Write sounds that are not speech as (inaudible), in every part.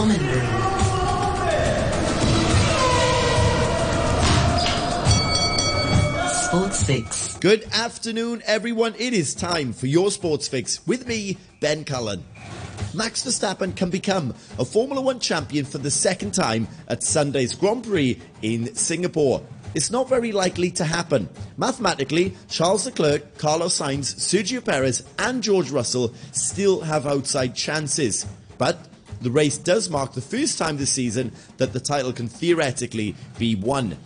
Common Room. Sports Fix. Good afternoon, everyone. It is time for your Sports Fix with me, Ben Cullen. Max Verstappen can become a Formula One champion for the second time at Sunday's Grand Prix in Singapore. It's not very likely to happen. Mathematically, Charles Leclerc, Carlos Sainz, Sergio Perez, and George Russell still have outside chances. But the race does mark the first time this season that the title can theoretically be won.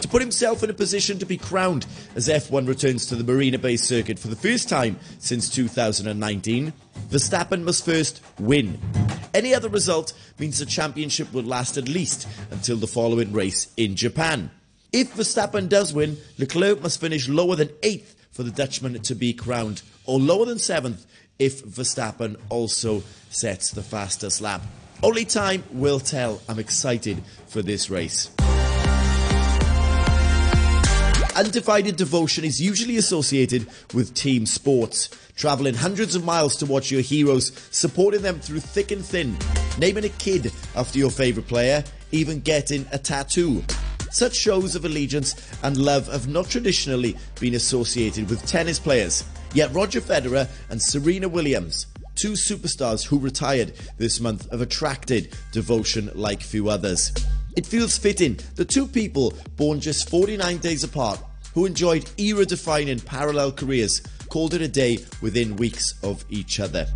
To put himself in a position to be crowned as F1 returns to the Marina Bay circuit for the first time since 2019, Verstappen must first win. Any other result means the championship will last at least until the following race in Japan. If Verstappen does win, Leclerc must finish lower than 8th for the Dutchman to be crowned, or lower than 7th if Verstappen also sets the fastest lap. Only time will tell. I'm excited for this race. Undivided devotion is usually associated with team sports. Travelling hundreds of miles to watch your heroes, supporting them through thick and thin, naming a kid after your favourite player, even getting a tattoo. Such shows of allegiance and love have not traditionally been associated with tennis players. Yet Roger Federer and Serena Williams, two superstars who retired this month, have attracted devotion like few others. It feels fitting that two people born just 49 days apart who enjoyed era defining parallel careers called it a day within weeks of each other.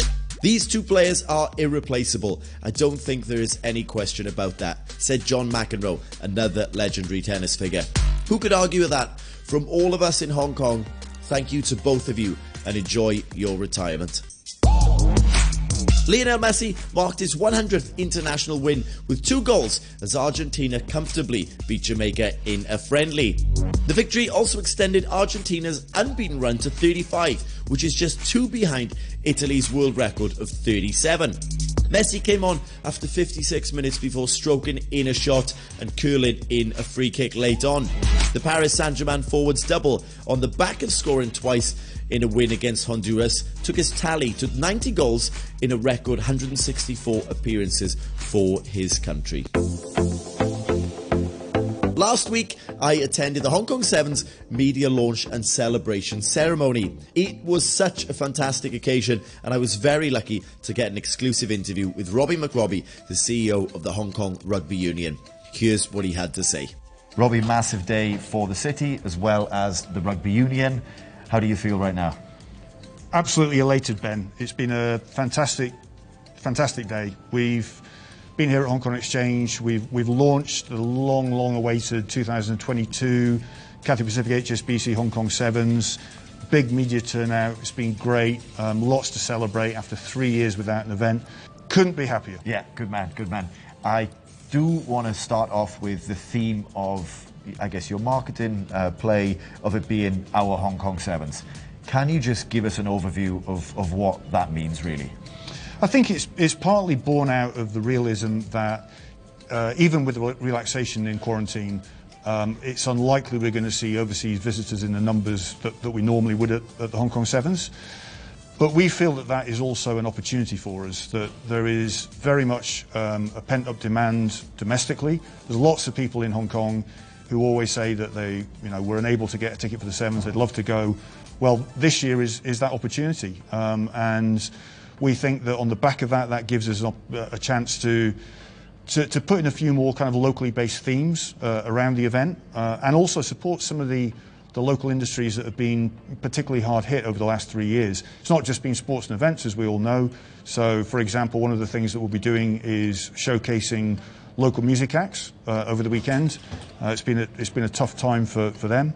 These two players are irreplaceable. I don't think there is any question about that, said John McEnroe, another legendary tennis figure. Who could argue with that? From all of us in Hong Kong, thank you to both of you and enjoy your retirement. Lionel Messi marked his 100th international win with two goals as Argentina comfortably beat Jamaica in a friendly. The victory also extended Argentina's unbeaten run to 35, which is just two behind Italy's world record of 37. Messi came on after 56 minutes before stroking in a shot and curling in a free kick late on. The Paris Saint-Germain forwards double on the back of scoring twice in a win against Honduras took his tally to 90 goals in a record 164 appearances for his country. Last week, I attended the Hong Kong Sevens media launch and celebration ceremony. It was such a fantastic occasion, and I was very lucky to get an exclusive interview with Robbie McRobbie, the CEO of the Hong Kong Rugby Union. Here's what he had to say. Robbie, massive day for the city as well as the Rugby Union. How do you feel right now? Absolutely elated, Ben. It's been a fantastic, fantastic day. We've been here at Hong Kong Exchange. We've we've launched the long, long-awaited 2022 Cathay Pacific HSBC Hong Kong Sevens. Big media turnout. It's been great. Um, lots to celebrate after three years without an event. Couldn't be happier. Yeah, good man, good man. I do want to start off with the theme of I guess, your marketing uh, play of it being our Hong Kong Sevens. Can you just give us an overview of, of what that means, really? I think it's, it's partly born out of the realism that uh, even with the relaxation in quarantine, um, it's unlikely we're going to see overseas visitors in the numbers that, that we normally would at, at the Hong Kong Sevens. But we feel that that is also an opportunity for us, that there is very much um, a pent up demand domestically. There's lots of people in Hong Kong who always say that they, you know, were unable to get a ticket for the Sevens, they'd love to go. Well, this year is, is that opportunity. Um, and we think that on the back of that, that gives us a, a chance to, to, to, put in a few more kind of locally based themes uh, around the event uh, and also support some of the, the local industries that have been particularly hard hit over the last three years. It's not just been sports and events, as we all know. So, for example, one of the things that we'll be doing is showcasing local music acts uh, over the weekend. Uh, it's been a, it's been a tough time for for them.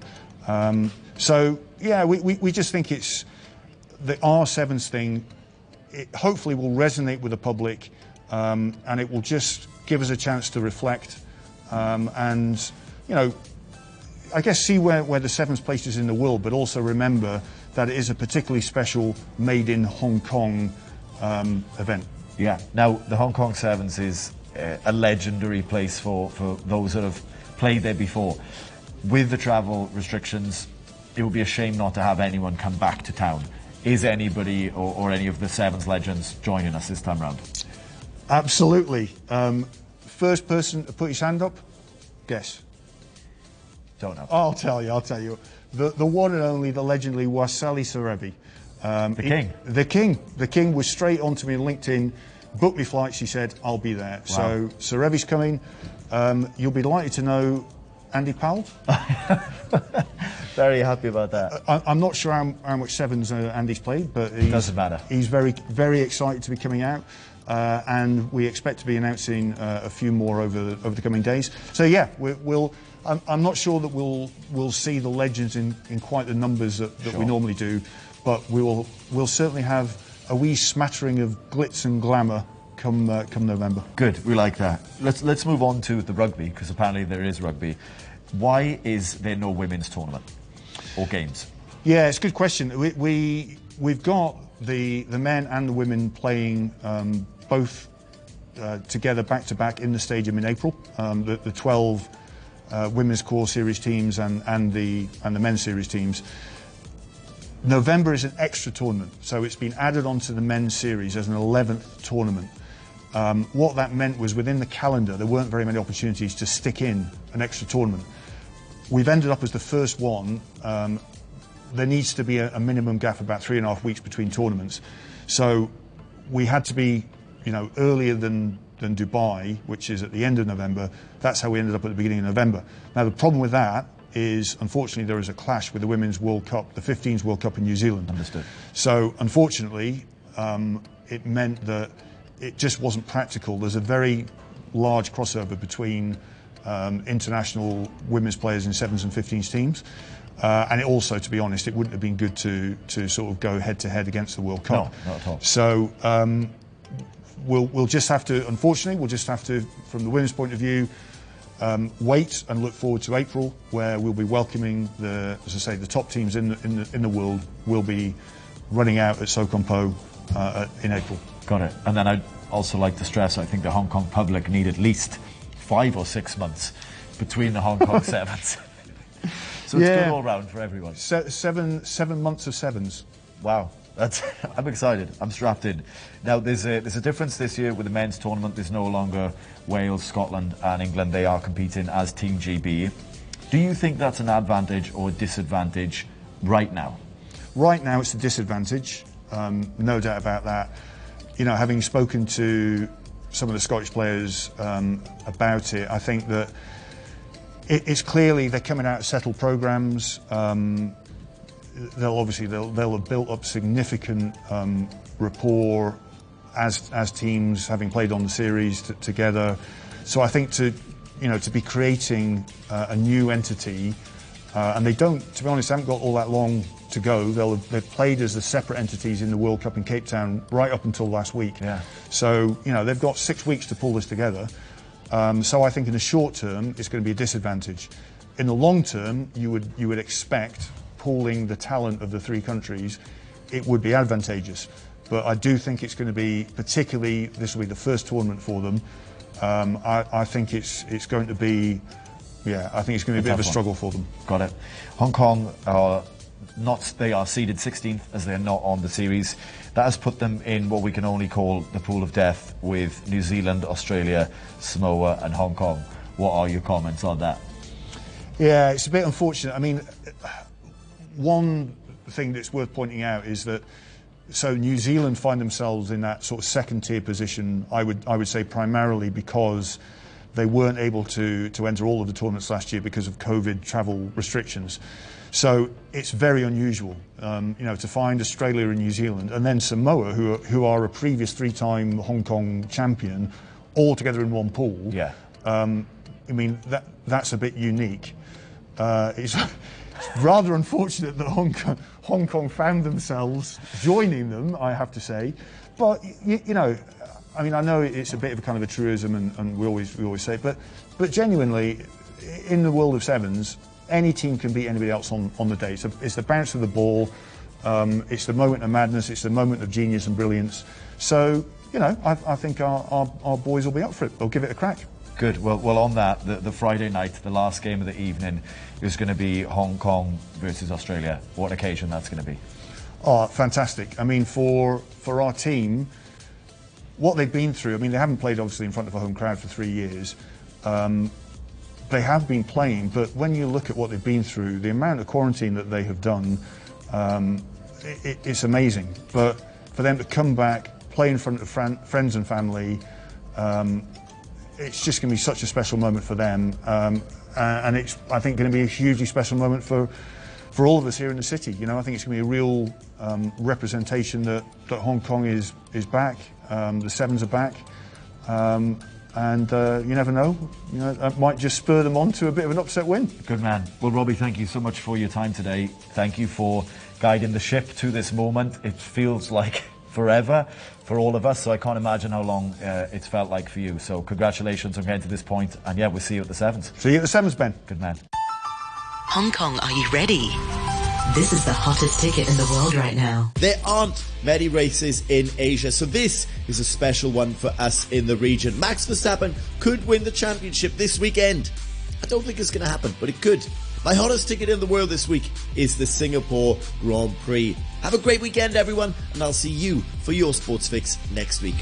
Um, so yeah, we, we, we just think it's the R sevens thing. It hopefully will resonate with the public, um, and it will just give us a chance to reflect um, and you know. I guess see where, where the sevens places in the world, but also remember that it is a particularly special made in Hong Kong um, event. Yeah. Now the Hong Kong Sevens is uh, a legendary place for, for those that have played there before. With the travel restrictions, it would be a shame not to have anyone come back to town. Is anybody or, or any of the Sevens legends joining us this time round? Absolutely. Um, first person to put his hand up, guess. Don't know. I'll tell you, I'll tell you. The, the one and only, the legendary Waisale Serevi. Um, The he- king? the king. The king was straight onto me on LinkedIn, booked me flights, he said, I'll be there. So Serevi's coming. Um, you'll be delighted to know Andy Powell. (laughs) Very happy about that. I, I'm not sure how, how much sevens uh, Andy's played, but he's, Doesn't matter. He's very, very excited to be coming out, uh, and we expect to be announcing uh, a few more over the, over the coming days. So yeah, we, we'll. I'm, I'm not sure that we'll we'll see the legends in, in quite the numbers that, that we normally do, but we will we'll certainly have a wee smattering of glitz and glamour come uh, come November. Good, we like that. Let's let's move on to the rugby because apparently there is rugby. Why is there no women's tournament or games? Yeah, it's a good question. We, we we've got the the men and the women playing um, both uh, together back to back in the stadium in April. Um, the, the 12 uh, women's core series teams and, and the and the men's series teams. November is an extra tournament, so it's been added onto the men's series as an 11th tournament. Um, what that meant was within the calendar, there weren't very many opportunities to stick in an extra tournament. We've ended up as the first one. Um, there needs to be a, a minimum gap of about three and a half weeks between tournaments. So we had to be, you know, earlier than, than Dubai, which is at the end of November. That's how we ended up at the beginning of November. Now, the problem with that is, unfortunately, there is a clash with the Women's World Cup, the 15s World Cup in New Zealand. Understood. So, unfortunately, um, it meant that it just wasn't practical. There's a very large crossover between um, international women's players in sevens and 15s teams. Uh, and it also, to be honest, it wouldn't have been good to, to sort of go head to head against the World Cup. No, not at all. So um, we'll, we'll just have to, unfortunately, we'll just have to, from the women's point of view, um, wait and look forward to April, where we'll be welcoming the, as I say, the top teams in the, in the, in the world will be running out at So Kon Po uh, in April. Got it. And then I'd also like to stress I think the Hong Kong public need at least five or six months between the Hong Kong (laughs) sevens. so it's Yeah. good all round for everyone. Se- seven, seven months of sevens. Wow. That's, (laughs) I'm excited. I'm strapped in. Now, there's a, there's a difference this year with the men's tournament. There's no longer Wales, Scotland, and England. They are competing as Team GB. Do you think that's an advantage or a disadvantage right now? Right now, it's a disadvantage, um, no doubt about that. You know, having spoken to some of the Scottish players um, about it, I think that it, it's clearly they're coming out of settled programs. Um, they'll obviously they'll, they'll have built up significant um, rapport as as teams having played on the series t- together. So I think to you know to be creating uh, a new entity, uh, and they don't, to be honest, haven't got all that long to go. They'll have, they've played as the separate entities in the World Cup in Cape Town right up until last week. Yeah. So you know they've got six weeks to pull this together. Um, so I think in the short term it's going to be a disadvantage. In the long term, you would you would expect pooling the talent of the three countries, it would be advantageous. But I do think it's going to be particularly this will be the first tournament for them. Um, I, I think it's it's going to be, yeah, I think it's going to be a, bit of a one. struggle for them. Got it. Hong Kong are not, they are seeded 16th as they're not on the series. That has put them in what we can only call the pool of death with New Zealand, Australia, Samoa, and Hong Kong. What are your comments on that? Yeah, it's a bit unfortunate. I mean, one thing that's worth pointing out is that so New Zealand find themselves in that sort of second tier position. I would I would say primarily because they weren't able to to enter all of the tournaments last year because of COVID travel restrictions. So it's very unusual, um, you know, to find Australia and New Zealand and then Samoa, who are, who are a previous three-time Hong Kong champion, all together in one pool. Yeah. Um, I mean, that, that's a bit unique. Uh, it's, it's rather unfortunate that Hong Kong, Hong Kong found themselves joining them, I have to say. But, you, you know, I mean, I know it's a bit of a kind of a truism and, and we, always, we always say it, but, but genuinely, in the world of sevens, any team can beat anybody else on, on the day. A, it's the bounce of the ball, um, it's the moment of madness, it's the moment of genius and brilliance. So, you know, I, I think our, our, our boys will be up for it. They'll give it a crack. Good. Well, well, on that, the, the Friday night, the last game of the evening, is going to be Hong Kong versus Australia. What occasion that's going to be? Oh, fantastic. I mean, for, for our team, what they've been through. I mean, they haven't played obviously in front of a home crowd for three years. Um, they have been playing, but when you look at what they've been through, the amount of quarantine that they have done, um, it, it's amazing. But for them to come back, play in front of friends and family, um, it's just going to be such a special moment for them, um, and it's I think going to be a hugely special moment for for all of us here in the city. You know, I think it's going to be a real um, representation that, that Hong Kong is is back, um, the Sevens are back. Um, and uh, you never know, you know, that might just spur them on to a bit of an upset win. Good man. Well, Robbie, thank you so much for your time today. Thank you for guiding the ship to this moment. It feels like forever for all of us, so I can't imagine how long uh, it's felt like for you. So, congratulations on getting to this point, and yeah, we'll see you at the Sevens. See you at the Sevens, Ben. Good man. Hong Kong, are you ready? This is the hottest ticket in the world right now. There aren't many races in Asia, so this is a special one for us in the region. Max Verstappen could win the championship this weekend. I don't think it's going to happen, but it could. My hottest ticket in the world this week is the Singapore Grand Prix. Have a great weekend, everyone, and I'll see you for your sports fix next week.